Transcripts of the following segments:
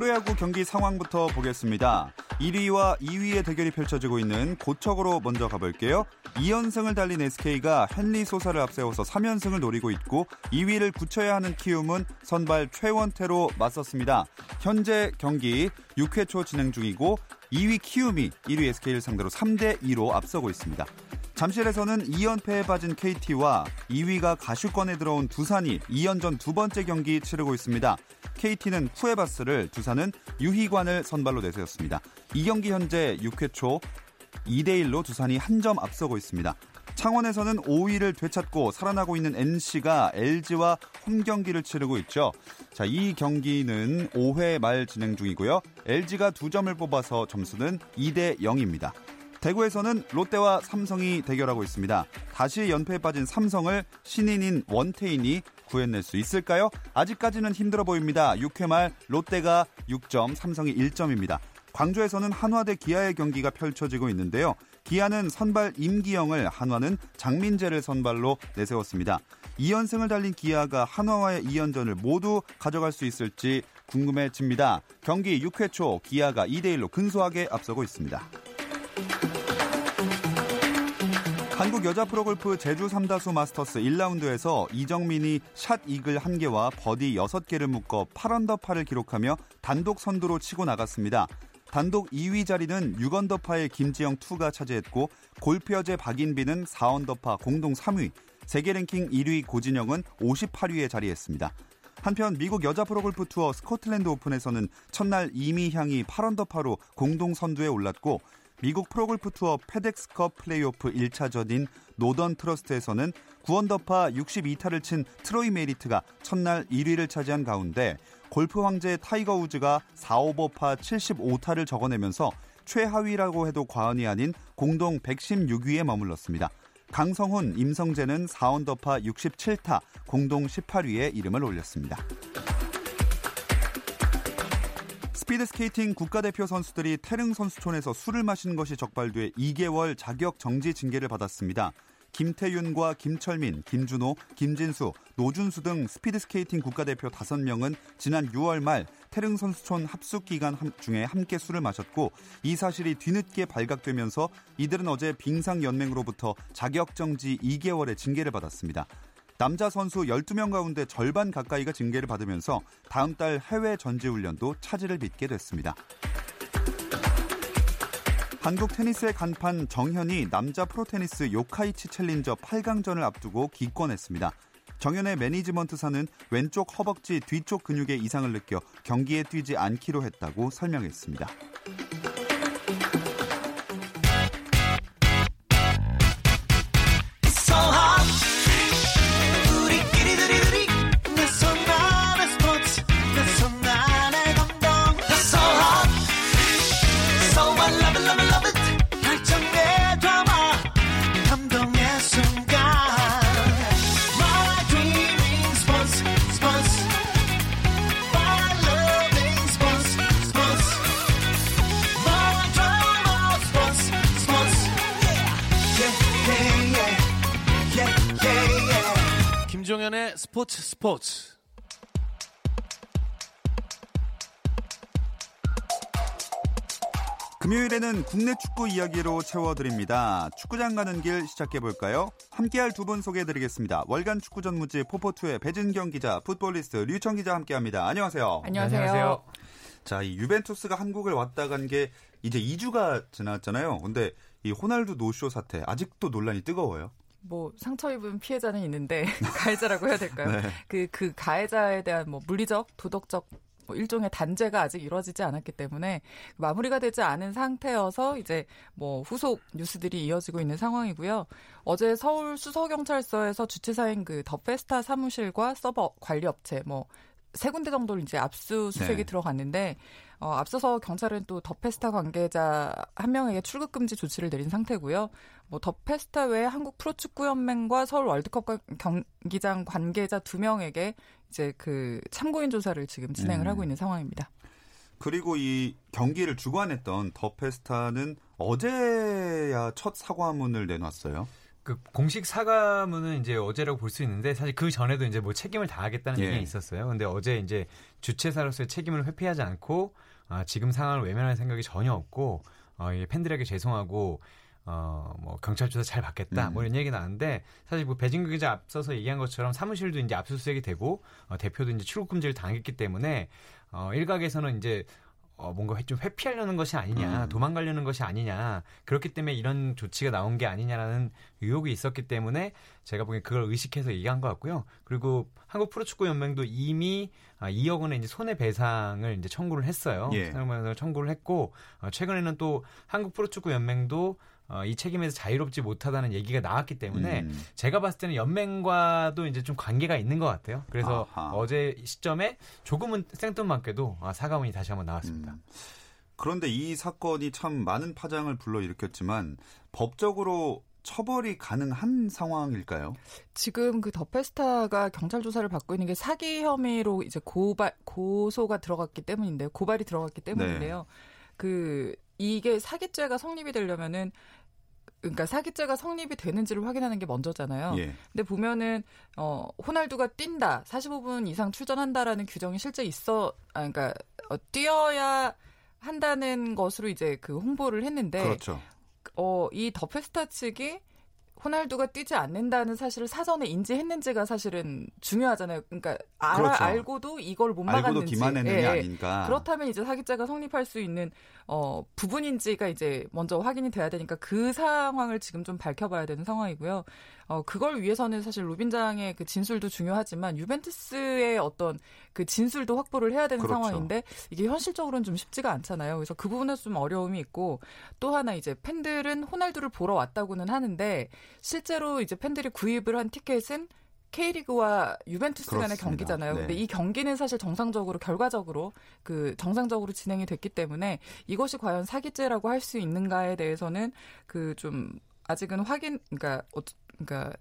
프로야구 경기 상황부터 보겠습니다. 1위와 2위의 대결이 펼쳐지고 있는 고척으로 먼저 가볼게요. 2연승을 달린 SK가 hen리 소사를 앞세워서 3연승을 노리고 있고 2위를 굳혀야 하는 키움은 선발 최원태로 맞섰습니다. 현재 경기 6회 초 진행 중이고 2위 키움이 1위 SK를 상대로 3대 2로 앞서고 있습니다. 잠실에서는 2연패에 빠진 KT와 2위가 가슈권에 들어온 두산이 2연전 두 번째 경기 치르고 있습니다. KT는 쿠에바스를 두산은 유희관을 선발로 내세웠습니다. 이 경기 현재 6회 초 2대1로 두산이 한 점 앞서고 있습니다. 창원에서는 5위를 되찾고 살아나고 있는 NC가 LG와 홈 경기를 치르고 있죠. 자, 이 경기는 5회 말 진행 중이고요. LG가 2점을 뽑아서 점수는 2대 0입니다. 대구에서는 롯데와 삼성이 대결하고 있습니다. 다시 연패에 빠진 삼성을 신인인 원태인이 구해낼 수 있을까요? 아직까지는 힘들어 보입니다. 6회 말 롯데가 6점, 삼성이 1점입니다. 광주에서는 한화 대 기아의 경기가 펼쳐지고 있는데요. 기아는 선발 임기영을 한화는 장민재를 선발로 내세웠습니다. 2연승을 달린 기아가 한화와의 2연전을 모두 가져갈 수 있을지 궁금해집니다. 경기 6회 초 기아가 2대1로 근소하게 앞서고 있습니다. 한국 여자 프로골프 제주 삼다수 마스터스 1라운드에서 이정민이 샷 이글 1개와 버디 6개를 묶어 8언더파를 기록하며 단독 선두로 치고 나갔습니다. 단독 2위 자리는 6언더파의 김지영 2가 차지했고 골프여제 박인비는 4언더파 공동 3위, 세계 랭킹 1위 고진영은 58위에 자리했습니다. 한편 미국 여자 프로골프 투어 스코틀랜드 오픈에서는 첫날 이미향이 8언더파로 공동 선두에 올랐고 미국 프로골프 투어 페덱스컵 플레이오프 1차전인 노던 트러스트에서는 9언더파 62타를 친 트로이 메리트가 첫날 1위를 차지한 가운데 골프 황제 타이거 우즈가 4오버파 75타를 적어내면서 최하위라고 해도 과언이 아닌 공동 116위에 머물렀습니다. 강성훈, 임성재는 4언더파 67타 공동 18위에 이름을 올렸습니다. 스피드 스케이팅 국가대표 선수들이 태릉 선수촌에서 술을 마신 것이 적발돼 2개월 자격 정지 징계를 받았습니다. 김태윤과 김철민, 김준호, 김진수, 노준수 등 스피드 스케이팅 국가대표 5명은 지난 6월 말 태릉 선수촌 합숙 기간 중에 함께 술을 마셨고 이 사실이 뒤늦게 발각되면서 이들은 어제 빙상연맹으로부터 자격정지 2개월의 징계를 받았습니다. 남자 선수 12명 가운데 절반 가까이가 징계를 받으면서 다음 달 해외 전지훈련도 차질을 빚게 됐습니다. 한국 테니스의 간판 정현이 남자 프로테니스 요카이치 챌린저 8강전을 앞두고 기권했습니다. 정현의 매니지먼트사는 왼쪽 허벅지 뒤쪽 근육에 이상을 느껴 경기에 뛰지 않기로 했다고 설명했습니다. 스포츠 스포츠. 금요일에는 국내 축구 이야기로 채워드립니다. 축구장 가는 길 시작해볼까요? 함께할 두 분 소개해드리겠습니다. 월간 축구 전무지 포포투의 배진경 기자, 풋볼리스트 류청 기자 함께합니다. 안녕하세요. 안녕하세요. 안녕하세요. 자, 이 유벤투스가 한국을 왔다 간 게 이제 2주가 지났잖아요. 근데 이 호날두 노쇼 사태 아직도 논란이 뜨거워요. 뭐 상처 입은 피해자는 있는데 가해자라고 해야 될까요? 네. 그, 그 가해자에 대한 뭐 물리적, 도덕적 뭐 일종의 단죄가 아직 이루어지지 않았기 때문에 마무리가 되지 않은 상태여서 이제 뭐 후속 뉴스들이 이어지고 있는 상황이고요. 어제 서울 수서경찰서에서 주최사인 그 더 페스타 사무실과 서버 관리 업체 뭐 세 군데 정도를 이제 압수수색이 네. 들어갔는데 어, 앞서서 경찰은 또 더페스타 관계자 한 명에게 출국 금지 조치를 내린 상태고요. 뭐 더페스타 외에 한국 프로축구 연맹과 서울 월드컵 관- 경기장 관계자 두 명에게 이제 그 참고인 조사를 지금 진행을 음. 하고 있는 상황입니다. 그리고 이 경기를 주관했던 더 페스타는 어제야 첫 사과문을 내놨어요. 그 공식 사과문은 이제 어제라고 볼 수 있는데 사실 그 전에도 이제 뭐 책임을 다하겠다는 예. 얘기가 있었어요. 근데 어제 이제 주최사로서의 책임을 회피하지 않고 아, 지금 상황을 외면할 생각이 전혀 없고 어, 이 팬들에게 죄송하고 어, 뭐 경찰 조사 잘 받겠다 음. 뭐 이런 얘기 나왔는데 사실 뭐 배진규 기자 앞서서 얘기한 것처럼 사무실도 이제 압수수색이 되고 어, 대표도 이제 출국 금지를 당했기 때문에 어, 일각에서는 이제 어, 뭔가 좀 회피하려는 것이 아니냐, 음. 도망가려는 것이 아니냐, 그렇기 때문에 이런 조치가 나온 게 아니냐라는 의혹이 있었기 때문에 제가 보기엔 그걸 의식해서 얘기한 것 같고요. 그리고 한국 프로축구 연맹도 이미 아, 2억 원의 이제 손해배상을 이제 청구를 했어요. 예. 손해배상을 청구를 했고 어, 최근에는 또 한국 프로축구 연맹도 어, 이 책임에서 자유롭지 못하다는 얘기가 나왔기 때문에 음. 제가 봤을 때는 연맹과도 이제 좀 관계가 있는 것 같아요. 그래서 아하. 어제 시점에 조금은 생뚱맞게도 아, 사과문이 다시 한번 나왔습니다. 음. 그런데 이 사건이 참 많은 파장을 불러일으켰지만 법적으로 처벌이 가능한 상황일까요? 지금 그 더페스타가 경찰 조사를 받고 있는 게 사기 혐의로 이제 고발 고소가 들어갔기 때문인데요. 고발이 들어갔기 때문인데요. 그 이게 사기죄가 성립이 되려면은 그러니까 사기죄가 성립이 되는지를 확인하는 게 먼저잖아요. 예. 근데 보면은 어 호날두가 뛴다. 45분 이상 출전한다라는 규정이 실제 있어 아 그러니까 어, 뛰어야 한다는 것으로 이제 그 홍보를 했는데 그렇죠. 어, 이 더페스타 측이 호날두가 뛰지 않는다는 사실을 사전에 인지했는지가 사실은 중요하잖아요. 그러니까 알아, 그렇죠. 알고도 이걸 못 알고도 막았는지. 기만했느냐 예, 예. 아닌가. 그렇다면 이제 사기죄가 성립할 수 있는 어, 부분인지가 이제 먼저 확인이 돼야 되니까 그 상황을 지금 좀 밝혀봐야 되는 상황이고요. 어, 그걸 위해서는 사실 로빈장의 그 진술도 중요하지만 유벤투스의 어떤 그 진술도 확보를 해야 되는 그렇죠. 상황인데 이게 현실적으로는 좀 쉽지가 않잖아요. 그래서 그 부분에서 좀 어려움이 있고 또 하나 이제 팬들은 호날두를 보러 왔다고는 하는데 실제로 이제 팬들이 구입을 한 티켓은 K리그와 유벤투스 간의. 경기잖아요. 네. 근데 이 경기는 사실 정상적으로 결과적으로 그 정상적으로 진행이 됐기 때문에 이것이 과연 사기죄라고 할 수 있는가에 대해서는 그 좀 아직은 확인 그러니까 어, 그러니까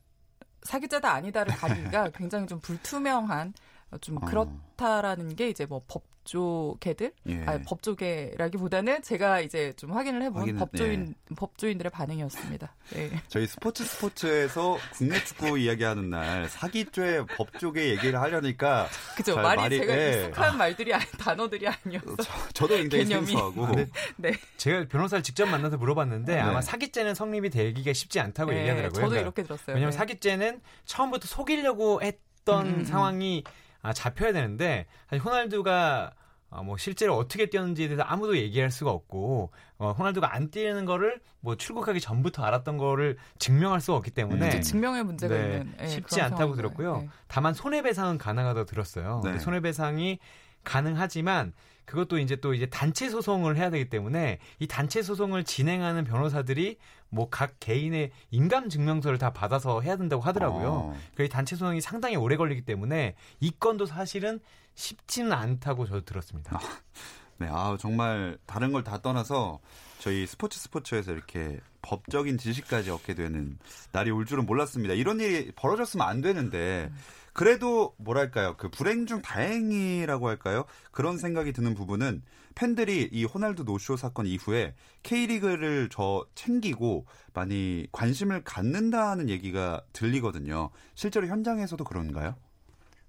사기죄다 아니다를 가리기가 굉장히 좀 불투명한 어, 좀 어. 그렇다라는 게 이제 뭐 법조계들 예. 아 법조계라기보다는 제가 이제 좀 확인을 해본 확인은, 법조인 법조인들의 반응이었습니다. 네. 저희 스포츠 스포츠에서 국내 축구 이야기하는 날 사기죄 법조계 얘기를 하려니까 그죠 잘 말이, 말이- 제가 예. 익숙한 말들이 아니, 단어들이 아니어서 저, 도 굉장히 개념이. 생소하고 아, 네. 네. 제가 변호사를 직접 만나서 물어봤는데 네. 아마 사기죄는 성립이 되기가 쉽지 않다고 네, 얘기하더라고요. 저도 그러니까 이렇게 들었어요. 왜냐하면 네. 사기죄는 처음부터 속이려고 했던 음, 음, 음. 상황이 아, 잡혀야 되는데 사실 호날두가 어, 뭐 실제로 어떻게 뛰었는지에 대해서 아무도 얘기할 수가 없고 어, 호날두가 안 뛰는 거를 뭐 출국하기 전부터 알았던 거를 증명할 수가 없기 때문에 음. 증명의 문제가 네, 있는 예, 쉽지 않다고 들었고요. 네. 다만 손해배상은 가능하다고 들었어요. 네. 손해배상이 가능하지만 그것도 이제 또 이제 단체 소송을 해야 되기 때문에 이 단체 소송을 진행하는 변호사들이 뭐 각 개인의 인감 증명서를 다 받아서 해야 된다고 하더라고요. 어. 그 단체 소송이 상당히 오래 걸리기 때문에 이 건도 사실은 쉽지는 않다고 저도 들었습니다. 네, 아 정말 다른 걸 다 떠나서 저희 스포츠 스포츠에서 이렇게 법적인 지식까지 얻게 되는 날이 올 줄은 몰랐습니다. 이런 일이 벌어졌으면 안 되는데 그래도 뭐랄까요 그 불행 중 다행이라고 할까요 그런 생각이 드는 부분은 팬들이 이 호날두 노쇼 사건 이후에 K리그를 저 챙기고 많이 관심을 갖는다는 얘기가 들리거든요. 실제로 현장에서도 그런가요?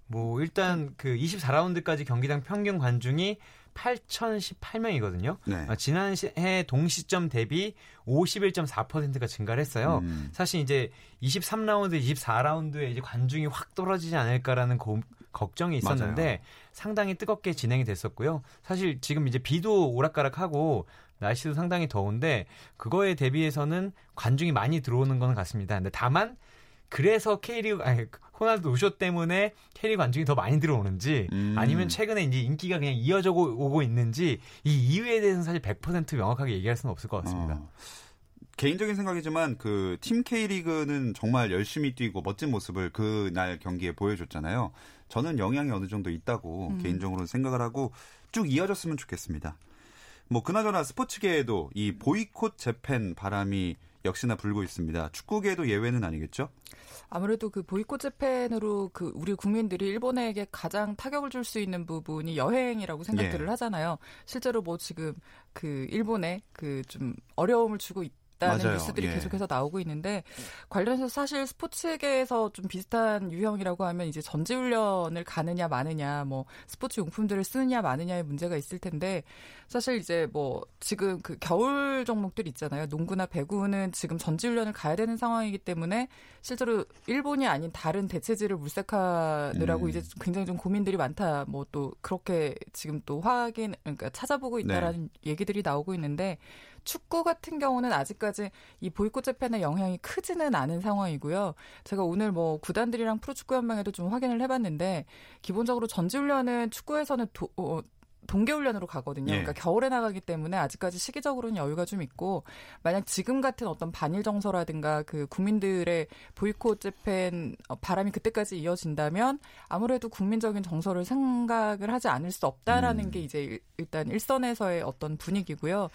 뭐 일단 그 24라운드까지 경기당 평균 관중이 8,018명이거든요. 네. 아, 지난해 동시점 대비 51.4%가 증가를 했어요. 음. 사실 이제 23라운드, 24라운드에 이제 관중이 확 떨어지지 않을까라는 고- 걱정이 있었는데 맞아요. 상당히 뜨겁게 진행이 됐었고요. 사실 지금 이제 비도 오락가락하고 날씨도 상당히 더운데 그거에 대비해서는 관중이 많이 들어오는 건 같습니다. 근데 다만 그래서 K리그 아니 호날두 우쇼 때문에 K리그 관중이 더 많이 들어오는지 음. 아니면 최근에 이제 인기가 그냥 이어져 오고 있는지 이 이유에 대해서는 사실 100% 명확하게 얘기할 수는 없을 것 같습니다. 어. 개인적인 생각이지만 그 팀 K리그는 정말 열심히 뛰고 멋진 모습을 그날 경기에 보여줬잖아요. 저는 영향이 어느 정도 있다고 음. 개인적으로는 생각을 하고 쭉 이어졌으면 좋겠습니다. 뭐 그나저나 스포츠계에도 이 보이콧 재팬 바람이 역시나 불고 있습니다. 축구계도 예외는 아니겠죠? 아무래도 그 보이콧 재팬으로 그 우리 국민들이 일본에게 가장 타격을 줄 수 있는 부분이 여행이라고 생각들을 예. 하잖아요. 실제로 뭐 지금 그 일본에 그 좀 어려움을 주고 있 다는 맞아요. 뉴스들이 예. 계속해서 나오고 있는데 관련해서 사실 스포츠계에서 좀 비슷한 유형이라고 하면 이제 전지훈련을 가느냐 마느냐 뭐 스포츠 용품들을 쓰느냐 마느냐의 문제가 있을 텐데 사실 이제 뭐 지금 그 겨울 종목들 있잖아요. 농구나 배구는 지금 전지훈련을 가야 되는 상황이기 때문에 실제로 일본이 아닌 다른 대체지를 물색하느라고 음. 이제 굉장히 좀 고민들이 많다. 뭐 또 그렇게 지금 또 확인 그러니까 찾아보고 네. 있다라는 얘기들이 나오고 있는데 축구 같은 경우는 아직까지 이 보이콧 재팬의 영향이 크지는 않은 상황이고요. 제가 오늘 뭐 구단들이랑 프로축구 연맹에도 좀 확인을 해봤는데 기본적으로 전지훈련은 축구에서는 도, 어, 동계훈련으로 가거든요. 예. 그러니까 겨울에 나가기 때문에 아직까지 시기적으로는 여유가 좀 있고 만약 지금 같은 어떤 반일 정서라든가 그 국민들의 보이콧 재팬 어, 바람이 그때까지 이어진다면 아무래도 국민적인 정서를 생각을 하지 않을 수 없다라는 음. 게 이제 일- 일단 일선에서의 어떤 분위기고요.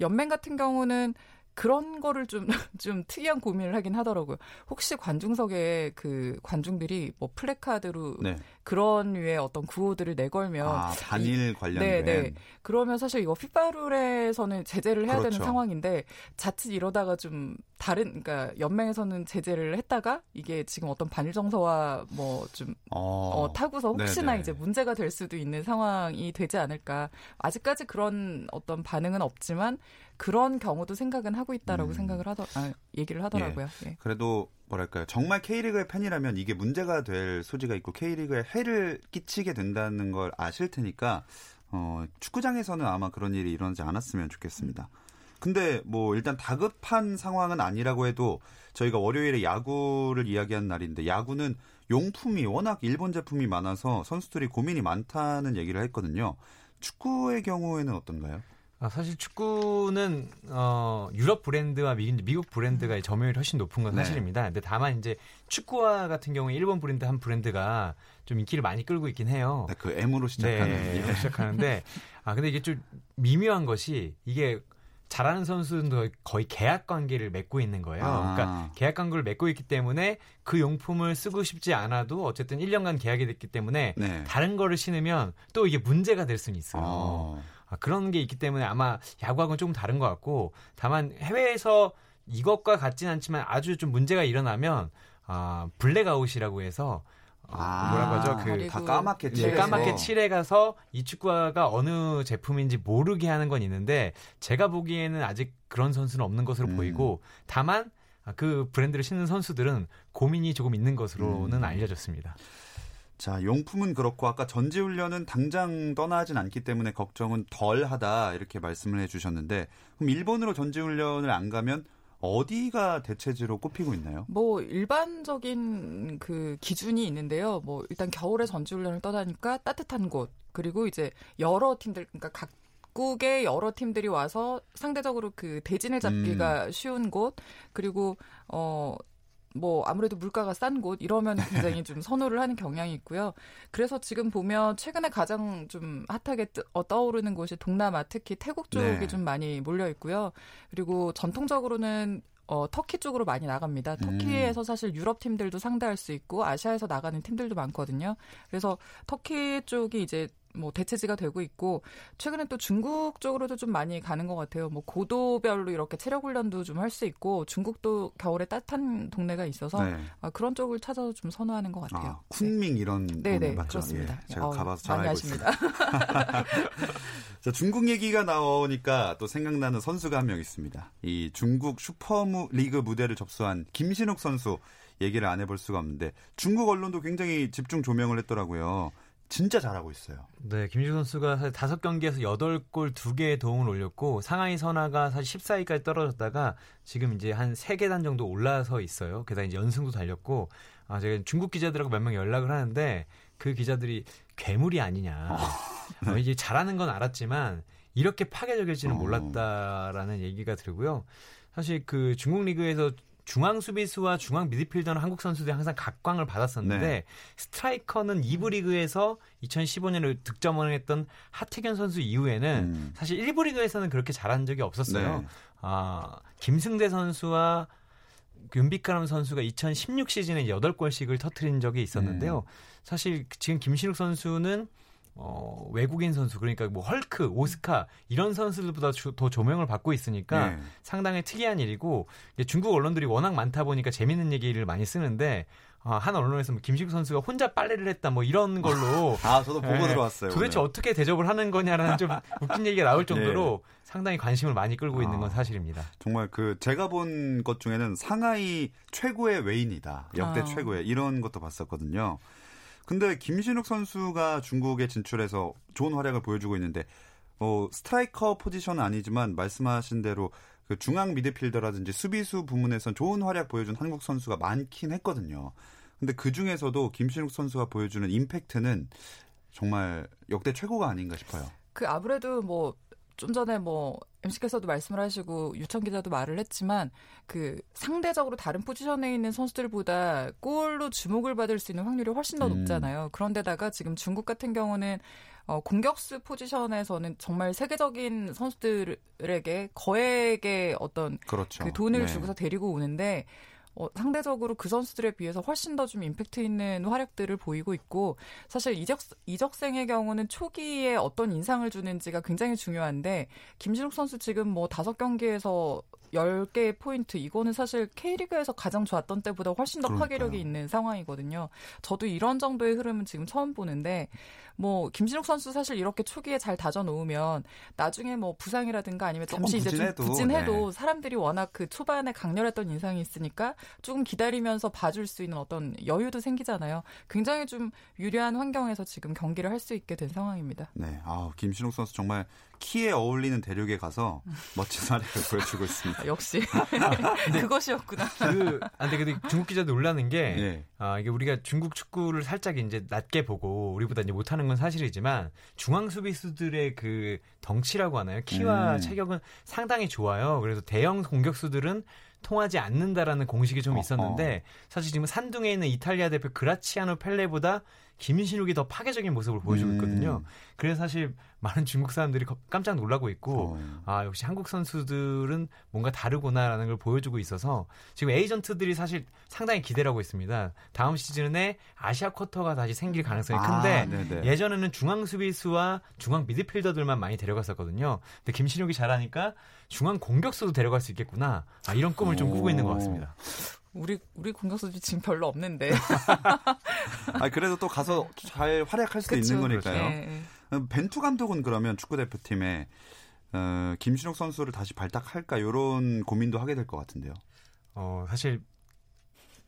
연맹 같은 경우는 그런 거를 좀, 좀 특이한 고민을 하긴 하더라고요. 혹시 관중석에 그 관중들이 뭐 플래카드로 네. 그런 류의 어떤 구호들을 내걸면 아, 반일 관련된. 네, 네. 그러면 사실 이거 피파룰에서는 제재를 해야 그렇죠. 되는 상황인데 자칫 이러다가 좀 다른 그러니까 연맹에서는 제재를 했다가 이게 지금 어떤 반일 정서와 뭐좀 어. 어, 타고서 혹시나 네네. 이제 문제가 될 수도 있는 상황이 되지 않을까. 아직까지 그런 어떤 반응은 없지만 그런 경우도 생각은 하고 있다라고 음. 생각을 하더 아, 얘기를 하더라고요. 예. 그래도 뭐랄까요 정말 K리그의 팬이라면 이게 문제가 될 소지가 있고 K리그에 해를 끼치게 된다는 걸 아실 테니까 어, 축구장에서는 아마 그런 일이 일어나지 않았으면 좋겠습니다. 근데 뭐 일단 다급한 상황은 아니라고 해도 저희가 월요일에 야구를 이야기한 날인데 야구는 용품이 워낙 일본 제품이 많아서 선수들이 고민이 많다는 얘기를 했거든요. 축구의 경우에는 어떤가요? 아, 사실 축구는 어, 유럽 브랜드와 미, 미국 브랜드가 점유율이 훨씬 높은 건 네. 사실입니다. 근데 다만 이제 축구화 같은 경우에 일본 브랜드 한 브랜드가 좀 인기를 많이 끌고 있긴 해요. 네, 그 M으로 시작하는 네, 예. 시작하는데 아 근데 이게 좀 미묘한 것이 이게 잘하는 선수는 거의- 거의 계약 관계를 맺고 있는 거예요. 아. 그러니까 계약 관계를 맺고 있기 때문에 그 용품을 쓰고 싶지 않아도 어쨌든 1년간 계약이 됐기 때문에 네. 다른 거를 신으면 또 이게 문제가 될 수는 있어요. 어. 아, 그런 게 있기 때문에 아마 야구하고는 조금 다른 것 같고 다만 해외에서 이것과 같진 않지만 아주 좀 문제가 일어나면 아, 블랙아웃이라고 해서 어, 아, 뭐라고 하죠? 그 그리고- 다 까맣게 예, 칠해서. 까맣게 칠해 가서 이 축구화가 어느 제품인지 모르게 하는 건 있는데 제가 보기에는 아직 그런 선수는 없는 것으로 음. 보이고 다만 아, 그 브랜드를 신는 선수들은 고민이 조금 있는 것으로는 음. 알려졌습니다. 자, 용품은 그렇고 아까 전지훈련은 당장 떠나진 않기 때문에 걱정은 덜 하다 이렇게 말씀을 해 주셨는데 그럼 일본으로 전지훈련을 안 가면 어디가 대체지로 꼽히고 있나요? 뭐 일반적인 그 기준이 있는데요. 뭐 일단 겨울에 전지훈련을 떠나니까 따뜻한 곳 그리고 이제 여러 팀들 그러니까 각국의 여러 팀들이 와서 상대적으로 그 대진을 잡기가 쉬운 곳 그리고 어. 뭐 아무래도 물가가 싼 곳 이러면 굉장히 좀 선호를 하는 경향이 있고요. 그래서 지금 보면 최근에 가장 좀 핫하게 뜨, 어, 떠오르는 곳이 동남아 특히 태국 쪽에 네. 좀 많이 몰려 있고요. 그리고 전통적으로는 어, 터키 쪽으로 많이 나갑니다. 터키에서 사실 유럽 팀들도 상대할 수 있고 아시아에서 나가는 팀들도 많거든요. 그래서 터키 쪽이 이제 뭐 대체지가 되고 있고 최근에 또 중국 쪽으로도 좀 많이 가는 것 같아요. 뭐 고도별로 이렇게 체력 훈련도 좀 할 수 있고 중국도 겨울에 따뜻한 동네가 있어서 네. 아, 그런 쪽을 찾아서 좀 선호하는 것 같아요. 아, 쿤밍 이런 네, 네, 곳 맞죠? 그렇습니다. 예, 제가 어, 가봐서 잘 알고 아십니다. 있습니다. 자, 중국 얘기가 나오니까 또 생각나는 선수가 한 명 있습니다. 이 중국 슈퍼리그 무대를 접수한 김신욱 선수 얘기를 안 해볼 수가 없는데 중국 언론도 굉장히 집중 조명을 했더라고요. 진짜 잘하고 있어요. 네, 김민식 선수가 사실 다섯 경기에서 여덟 골 두 개의 도움을 올렸고 상하이 선화가 사실 14위까지 떨어졌다가 지금 이제 한 세 계단 정도 올라서 있어요. 게다가 이제 연승도 달렸고 아 제가 중국 기자들하고 몇 명 연락을 하는데 그 기자들이 괴물이 아니냐. 어, 이게 잘하는 건 알았지만 이렇게 파괴적일지는 어. 몰랐다라는 얘기가 들고요. 사실 그 중국 리그에서 중앙 수비수와 중앙 미드필더는 한국 선수들이 항상 각광을 받았었는데 네. 스트라이커는 2부 리그에서 2015년에 득점을 했던 하태견 선수 이후에는 음. 사실 1부 리그에서는 그렇게 잘한 적이 없었어요. 네. 아, 김승대 선수와 윤빛가람 선수가 2016 시즌에 8골씩을 터트린 적이 있었는데요. 음. 사실 지금 김신욱 선수는 어, 외국인 선수 그러니까 뭐 헐크, 오스카 이런 선수들보다 주- 더 조명을 받고 있으니까 네. 상당히 특이한 일이고 중국 언론들이 워낙 많다 보니까 재밌는 얘기를 많이 쓰는데 아, 한 언론에서 뭐 김신욱 선수가 혼자 빨래를 했다 뭐 이런 걸로 아, 저도 보고 네. 들어왔어요. 도대체 오늘. 어떻게 대접을 하는 거냐라는 좀 웃긴 얘기가 나올 정도로 상당히 관심을 많이 끌고 있는 건 아. 사실입니다. 정말 그 제가 본 것 중에는 상하이 최고의 외인이다. 역대 아. 최고의 이런 것도 봤었거든요. 근데 김신욱 선수가 중국에 진출해서 좋은 활약을 보여주고 있는데 어, 스트라이커 포지션은 아니지만 말씀하신 대로 그 중앙 미드필더라든지 수비수 부문에선 좋은 활약 보여준 한국 선수가 많긴 했거든요. 근데 그 중에서도 김신욱 선수가 보여주는 임팩트는 정말 역대 최고가 아닌가 싶어요. 그 아무래도 뭐 좀 전에 뭐 MC께서도 말씀을 하시고 유청 기자도 말을 했지만 그 상대적으로 다른 포지션에 있는 선수들보다 골로 주목을 받을 수 있는 확률이 훨씬 더 음. 높잖아요. 그런데다가 지금 중국 같은 경우는 어, 공격수 포지션에서는 정말 세계적인 선수들에게 거액의 어떤 그렇죠. 그 돈을 네. 주고서 데리고 오는데 어, 상대적으로 그 선수들에 비해서 훨씬 더 좀 임팩트 있는 활약들을 보이고 있고 사실 이적 이적생의 경우는 초기에 어떤 인상을 주는지가 굉장히 중요한데 김진욱 선수 지금 뭐 다섯 경기에서 10개의 포인트 이거는 사실 K리그에서 가장 좋았던 때보다 훨씬 더 그러니까요. 파괴력이 있는 상황이거든요. 저도 이런 정도의 흐름은 지금 처음 보는데 뭐 김진욱 선수 사실 이렇게 초기에 잘 다져 놓으면 나중에 뭐 부상이라든가 아니면 잠시 이제 좀 부진해도, 부진해도 네. 사람들이 워낙 그 초반에 강렬했던 인상이 있으니까 조금 기다리면서 봐줄 수 있는 어떤 여유도 생기잖아요. 굉장히 좀 유리한 환경에서 지금 경기를 할 수 있게 된 상황입니다. 네, 아 김신욱 선수 정말 키에 어울리는 대륙에 가서 멋진 활약을 보여주고 있습니다. 아, 역시 그것이었구나. 그, 아, 근데 근데 중국 기자들 놀라는 게, 예. 아, 이게 우리가 중국 축구를 살짝 이제 낮게 보고, 우리보다 이제 못하는 건 사실이지만, 중앙 수비수들의 그 덩치라고 하나요? 키와 음. 체격은 상당히 좋아요. 그래서 대형 공격수들은 통하지 않는다라는 공식이 좀. 있었는데, 사실 지금 산둥에 있는 이탈리아 대표 그라치아노 펠레보다 김신욱이 더 파괴적인 모습을 보여주고 음. 있거든요. 그래서 사실 많은 중국 사람들이 거- 깜짝 놀라고 있고, 어. 아, 역시 한국 선수들은 뭔가 다르구나라는 걸 보여주고 있어서 지금 에이전트들이 사실 상당히 기대를 하고 있습니다. 다음 시즌에 아시아 쿼터가 다시 생길 가능성이 큰데 아. 예전에는 중앙 수비수와 중앙 미드필더들만 많이 데려갔었거든요. 근데 김신욱이 잘하니까 중앙 공격수도 데려갈 수 있겠구나. 아, 이런 꿈을 좀 꾸고 있는 것 같습니다. 우리 우리 공격수들이 지금 별로 없는데. 아 그래도 또 가서 잘 활약할 수도 그쵸? 있는 거니까요. 네. 음, 벤투 감독은 그러면 축구 대표팀에 어, 김신욱 선수를 다시 발탁할까 이런 고민도 하게 될 것 같은데요. 어, 사실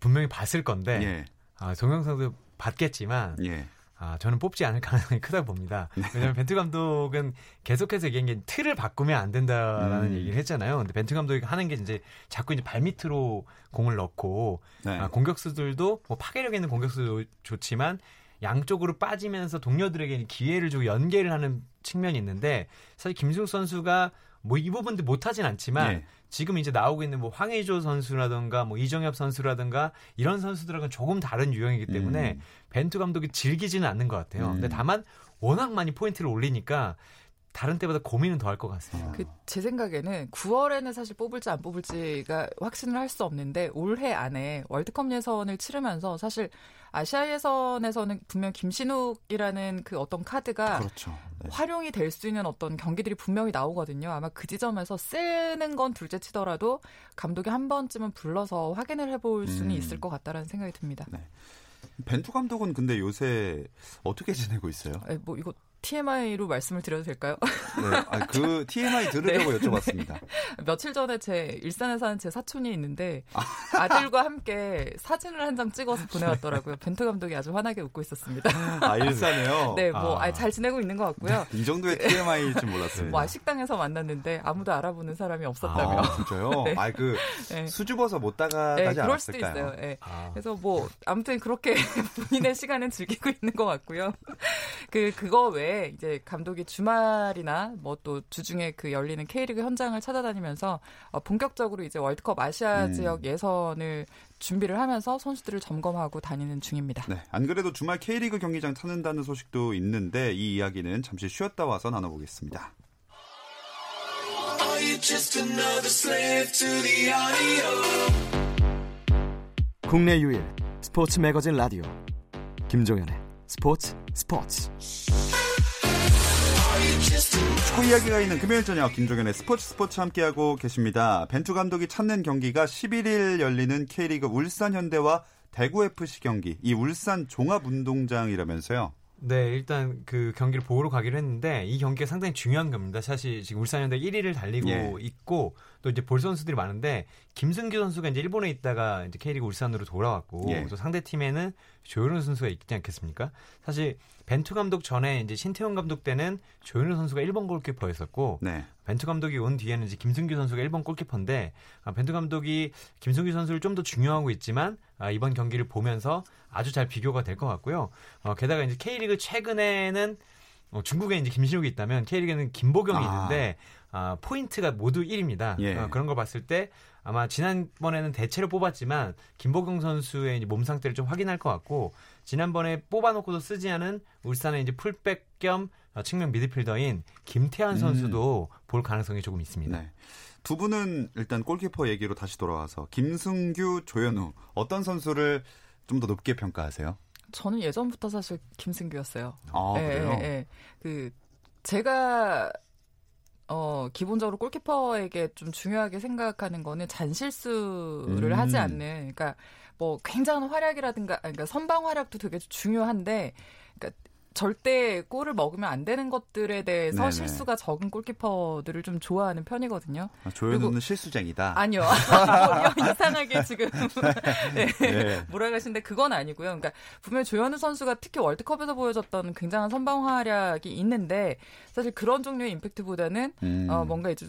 분명히 봤을 건데 예, 아, 동영상도 봤겠지만 예, 아, 저는 뽑지 않을 가능성이 크다고 봅니다. 왜냐하면 벤투 감독은 계속해서 얘기한 게 틀을 바꾸면 안 된다라는 음. 얘기를 했잖아요. 근데 벤투 감독이 하는 게 이제 자꾸 이제 발밑으로 공을 넣고 네. 아, 공격수들도 뭐 파괴력 있는 공격수도 좋지만 양쪽으로 빠지면서 동료들에게 기회를 주고 연계를 하는 측면이 있는데 사실 김승욱 선수가 뭐 이 부분도 못하진 않지만 예. 지금 이제 나오고 있는 뭐 황의조 선수라든가 뭐 이정엽 선수라든가 이런 선수들하고는 조금 다른 유형이기 때문에 음. 벤투 감독이 즐기지는 않는 것 같아요. 음. 근데 다만 워낙 많이 포인트를 올리니까 다른 때보다 고민은 더 할 것 같습니다. 그 제 생각에는 9월에는 사실 뽑을지 안 뽑을지가 확신을 할 수 없는데 올해 안에 월드컵 예선을 치르면서 사실 아시아 예선에서는 분명 김신욱이라는 그 어떤 카드가 그렇죠. 네. 활용이 될 수 있는 어떤 경기들이 분명히 나오거든요. 아마 그 지점에서 쓰는 건 둘째 치더라도 감독이 한 번쯤은 불러서 확인을 해볼 수는 음. 있을 것 같다라는 생각이 듭니다. 벤투 감독은 근데 요새 어떻게 지내고 있어요? 에, 뭐 이거 TMI로 말씀을 드려도 될까요? 네, 아, 그 TMI 들으려고 네. 여쭤봤습니다. 며칠 전에 제 일산에 사는 제 사촌이 있는데 아 들과 함께 사진을 한 장 찍어서 보내왔더라고요. 벤투 감독이 아주 환하게 웃고 있었습니다. 아, 일사네요. 네, 뭐 아. 잘 지내고 있는 것 같고요. 이 정도의 TMI일 줄 몰랐습니다. 뭐 식당에서 만났는데 아무도 알아보는 사람이 없었다며. 아, 진짜요? 네. 아, 그 네. 수줍어서 못 네, 다가가지 그럴 수도 않았을까요? 있어요. 예. 아, 그래서 뭐 아무튼 그렇게 본인의 시간은 즐기고 있는 것 같고요. 그 그거 외에 이제 감독이 주말이나 뭐 또 주중에 그 열리는 K리그 현장을 찾아다니면서 어, 본격적으로 이제 월드컵 아시아 음. 지역 예선을 준비를 하면서 선수들을 점검하고 다니는 중입니다. 네, 안 그래도 주말 K리그 경기장 찾는다는 소식도 있는데 이 이야기는 잠시 쉬었다 와서 나눠보겠습니다. Are you just another slave to the audio? 국내 유일 스포츠 매거진 라디오 김종현의 스포츠 스포츠 축구 이야기가 있는 금요일 저녁 김종현의 스포츠 스포츠 함께하고 계십니다. 벤투 감독이 찾는 경기가 11일 열리는 K리그 울산 현대와 대구 FC 경기. 이 울산 종합운동장이라면서요. 네, 일단 그 경기를 보러 가기로 했는데 이 경기가 상당히 중요한 겁니다. 사실 지금 울산현대 1위를 달리고 예. 있고 또 이제 볼 선수들이 많은데 김승규 선수가 이제 일본에 있다가 이제 K리그 울산으로 돌아왔고 예. 또 상대 팀에는 조현우 선수가 있지 않겠습니까? 사실 벤투 감독 전에 이제 신태용 감독 때는 조현우 선수가 1번 골키퍼였었고 네. 벤투 감독이 온 뒤에는 이제 김승규 선수가 1번 골키퍼인데 아, 벤투 감독이 김승규 선수를 좀 더 중요하고 있지만 아, 이번 경기를 보면서 아주 잘 비교가 될 것 같고요. 어, 게다가 이제 K리그 최근에는 어, 중국에 이제 김신욱이 있다면 K리그에는 김보경이 아. 있는데 아, 포인트가 모두 1입니다. 예. 그런 걸 봤을 때 아마 지난번에는 대체로 뽑았지만 김보경 선수의 이제 몸 상태를 좀 확인할 것 같고 지난번에 뽑아놓고도 쓰지 않은 울산의 이제 풀백 겸 어, 측면 미드필더인 김태환 음. 선수도 볼 가능성이 조금 있습니다. 네. 두 분은 일단 골키퍼 얘기로 다시 돌아와서 김승규, 조현우 어떤 선수를 좀 더 높게 평가하세요? 저는 예전부터 사실 김승규였어요. 아, 예, 그래요? 예, 예. 그 제가 어 기본적으로 골키퍼에게 좀 중요하게 생각하는 거는 잔실수를 음. 하지 않는 그러니까 뭐 굉장한 활약이라든가 그러니까 선방 활약도 되게 중요한데 그러니까 절대 골을 먹으면 안 되는 것들에 대해서 네네. 실수가 적은 골키퍼들을 좀 좋아하는 편이거든요. 아, 조현우는 실수쟁이다. 아니요. 뭐 이상하게 지금 네. 네. 몰아가신데 그건 아니고요. 그러니까 분명 히 조현우 선수가 특히 월드컵에서 보여줬던 굉장한 선방 활약이 있는데 사실 그런 종류의 임팩트보다는 음. 어, 뭔가 이제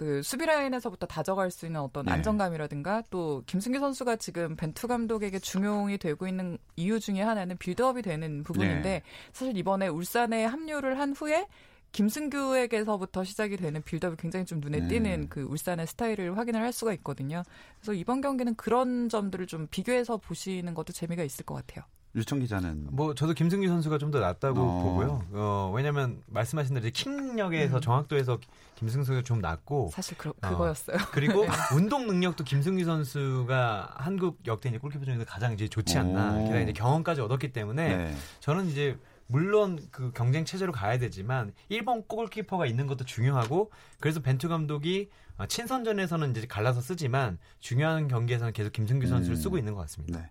그 수비 라인에서부터 다져갈 수 있는 어떤 네. 안정감이라든가 또 김승규 선수가 지금 벤투 감독에게 중용이 되고 있는 이유 중에 하나는 빌드업이 되는 부분인데 네. 사실 이번에 울산에 합류를 한 후에 김승규에게서부터 시작이 되는 빌드업이 굉장히 좀 눈에 네. 띄는 그 울산의 스타일을 확인을 할 수가 있거든요. 그래서 이번 경기는 그런 점들을 좀 비교해서 보시는 것도 재미가 있을 것 같아요. 유청 기자는 뭐 저도 김승규 선수가 좀 더 낫다고 어. 보고요. 어, 왜냐면 말씀하신 대로 이제 킥력에서 음. 정확도에서 김승규 선수가 좀 낫고 사실 그, 어. 그거였어요. 그리고 운동 능력도 김승규 선수가 한국 역대 이제 골키퍼 중에서 가장 이제 좋지 않나. 오. 게다가 이제 경험까지 얻었기 때문에 네. 저는 이제 물론 그 경쟁 체제로 가야 되지만 1번 골키퍼가 있는 것도 중요하고 그래서 벤투 감독이 어, 친선전에서는 이제 갈라서 쓰지만 중요한 경기에서는 계속 김승규 선수를 음. 쓰고 있는 것 같습니다. 네.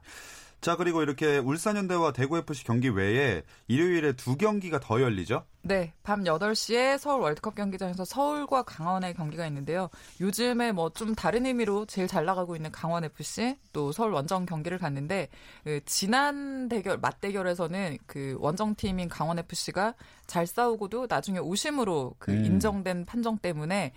자 그리고 이렇게 울산현대와 대구FC 경기 외에 일요일에 두 경기가 더 열리죠. 네, 밤 8시에 서울 월드컵 경기장에서 서울과 강원의 경기가 있는데요. 요즘에 뭐 좀 다른 의미로 제일 잘 나가고 있는 강원 FC 또 서울 원정 경기를 갔는데 그 지난 대결 맞대결에서는 그 원정 팀인 강원 FC가 잘 싸우고도 나중에 오심으로 그 음. 인정된 판정 때문에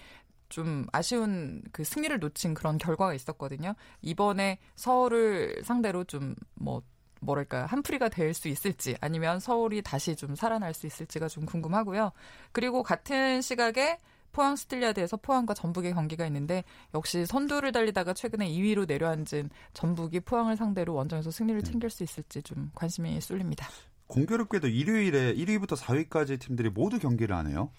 좀 아쉬운 그 승리를 놓친 그런 결과가 있었거든요. 이번에 서울을 상대로 좀 뭐 뭐랄까 한풀이가 될 수 있을지 아니면 서울이 다시 좀 살아날 수 있을지가 좀 궁금하고요. 그리고 같은 시각에 포항 스틸야드에서 포항과 전북의 경기가 있는데 역시 선두를 달리다가 최근에 2위로 내려앉은 전북이 포항을 상대로 원정에서 승리를 챙길 수 있을지 좀 관심이 쏠립니다. 공교롭게도 일요일에 1위부터 4위까지 팀들이 모두 경기를 하네요.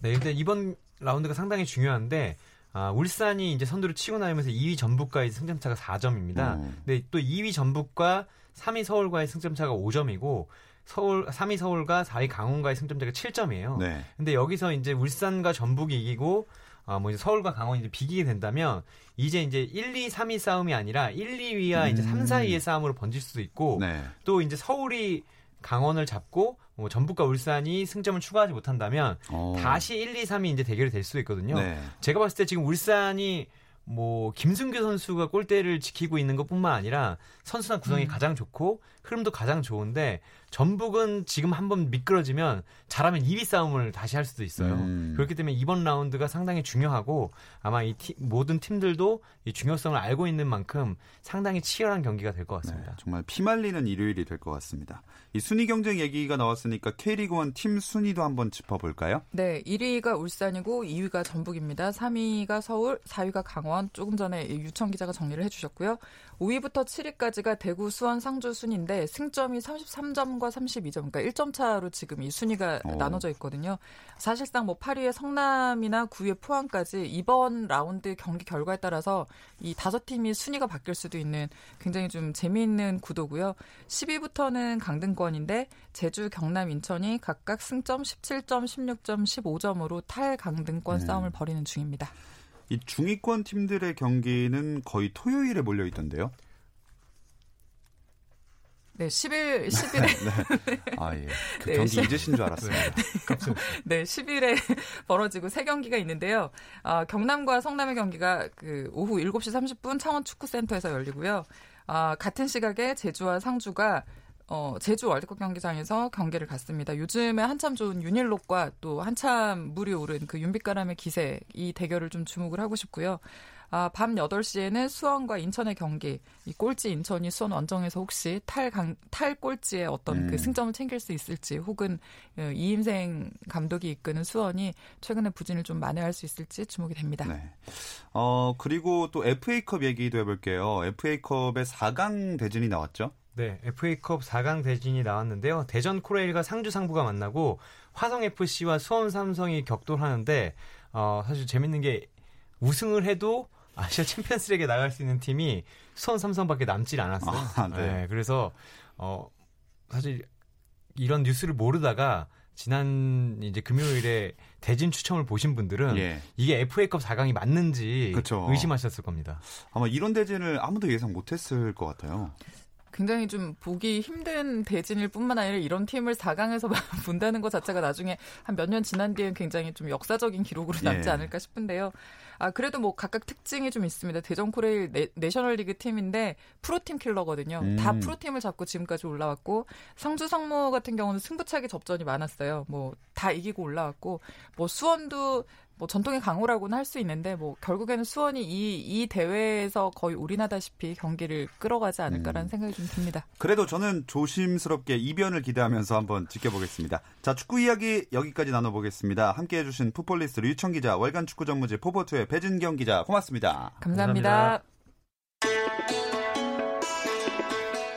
네, 일단 이번 라운드가 상당히 중요한데 아, 울산이 이제 선두를 치고 나면서 2위 전북과의 승점차가 4점입니다. 음. 근데 또 2위 전북과 3위 서울과의 승점차가 5점이고 서울 3위 서울과 4위 강원과의 승점차가 7점이에요. 네. 근데 여기서 이제 울산과 전북이 이기고 아, 뭐 이제 서울과 강원이 이제 비기게 된다면 이제 이제 1, 2, 3위 싸움이 아니라 1, 2위와 이제 3, 4위의 싸움으로 번질 수도 있고 네. 또 이제 서울이 강원을 잡고 뭐 전북과 울산이 승점을 추가하지 못한다면 어. 다시 1, 2, 3이 이제 대결이 될 수도 있거든요. 네. 제가 봤을 때 지금 울산이 뭐 김승규 선수가 골대를 지키고 있는 것뿐만 아니라 선수단 구성이 가장 좋고 흐름도 가장 좋은데 전북은 지금 한번 미끄러지면 잘하면 2위 싸움을 다시 할 수도 있어요. 음. 그렇기 때문에 이번 라운드가 상당히 중요하고 아마 이 팀- 모든 팀들도 이 중요성을 알고 있는 만큼 상당히 치열한 경기가 될것 네, 같습니다. 정말 피말리는 일요일이 될 것 같습니다. 이 순위 경쟁 얘기가 나왔으니까 K리그 1 팀 순위도 한번 짚어볼까요? 네, 1위가 울산이고 2위가 전북입니다. 3위가 서울, 4위가 강원. 조금 전에 이 유청 기자가 정리를 해주셨고요. 5위부터 7위까지가 대구, 수원, 상주 순인데 승점이 33점 과 32점, 그러니까 1점 차로 지금 이 순위가 오. 나눠져 있거든요. 사실상 뭐 8위의 성남이나 9위의 포항까지 이번 라운드 경기 결과에 따라서 이 다섯 팀이 순위가 바뀔 수도 있는 굉장히 좀 재미있는 구도고요. 10위부터는 강등권인데 제주, 경남, 인천이 각각 승점 17점, 16점, 15점으로 탈강등권 네. 싸움을 벌이는 중입니다. 이 중위권 팀들의 경기는 거의 토요일에 몰려 있던데요. 네, 10일, 10일에, 아 예. 그 네, 경기 시- 잊으신 줄 알았습니다. 네, 10일에 벌어지고 세 경기가 있는데요. 아, 경남과 성남의 경기가 그 오후 7시 30분 창원 축구센터에서 열리고요. 아, 같은 시각에 제주와 상주가 어, 제주 월드컵 경기장에서 경기를 갔습니다. 요즘에 한참 좋은 윤일록과 또 한참 물이 오른 그 윤빛가람의 기세 이 대결을 좀 주목을 하고 싶고요. 아, 밤 8시에는 수원과 인천의 경기. 이 꼴찌 인천이 수원 원정에서 혹시 탈강, 탈 꼴찌의 어떤 음. 그 승점을 챙길 수 있을지 혹은 어, 이임생 감독이 이끄는 수원이 최근에 부진을 좀 만회할 수 있을지 주목이 됩니다. 네. 어 그리고 또 FA컵 얘기도 해 볼게요. FA컵의 4강 대진이 나왔죠. 네, FA컵 4강 대진이 나왔는데요. 대전 코레일과 상주 상부가 만나고 화성 FC와 수원 삼성이 격돌하는데 어, 사실 재밌는 게 우승을 해도 아시아 챔피언스 리그에 나갈 수 있는 팀이 수원 삼성밖에 남질 않았어요. 아, 네. 그래서 어, 사실 이런 뉴스를 모르다가 지난 이제 금요일에 대진 추첨을 보신 분들은 예. 이게 FA컵 4강이 맞는지 그쵸. 의심하셨을 겁니다. 아마 이런 대진을 아무도 예상 못했을 것 같아요. 굉장히 좀 보기 힘든 대진일 뿐만 아니라 이런 팀을 4강에서 본다는 것 자체가 나중에 한 몇 년 지난 뒤엔 굉장히 좀 역사적인 기록으로 남지 예. 않을까 싶은데요. 아, 그래도 뭐 각각 특징이 좀 있습니다. 대전 코레일 내, 내셔널리그 팀인데 프로팀 킬러거든요. 음. 다 프로팀을 잡고 지금까지 올라왔고 상주 상무 같은 경우는 승부차기 접전이 많았어요. 뭐 다 이기고 올라왔고 뭐 수원도 뭐 전통의 강호라고는 할 수 있는데 뭐 결국에는 수원이 이, 이 대회에서 거의 올인하다시피 경기를 끌어가지 않을까라는 음. 생각이 좀 듭니다. 그래도 저는 조심스럽게 이변을 기대하면서 한번 지켜보겠습니다. 자, 축구 이야기 여기까지 나눠보겠습니다. 함께 해 주신 풋볼리스트 류청 기자, 월간 축구 전무지 포포투의 배진경 기자, 고맙습니다. 감사합니다.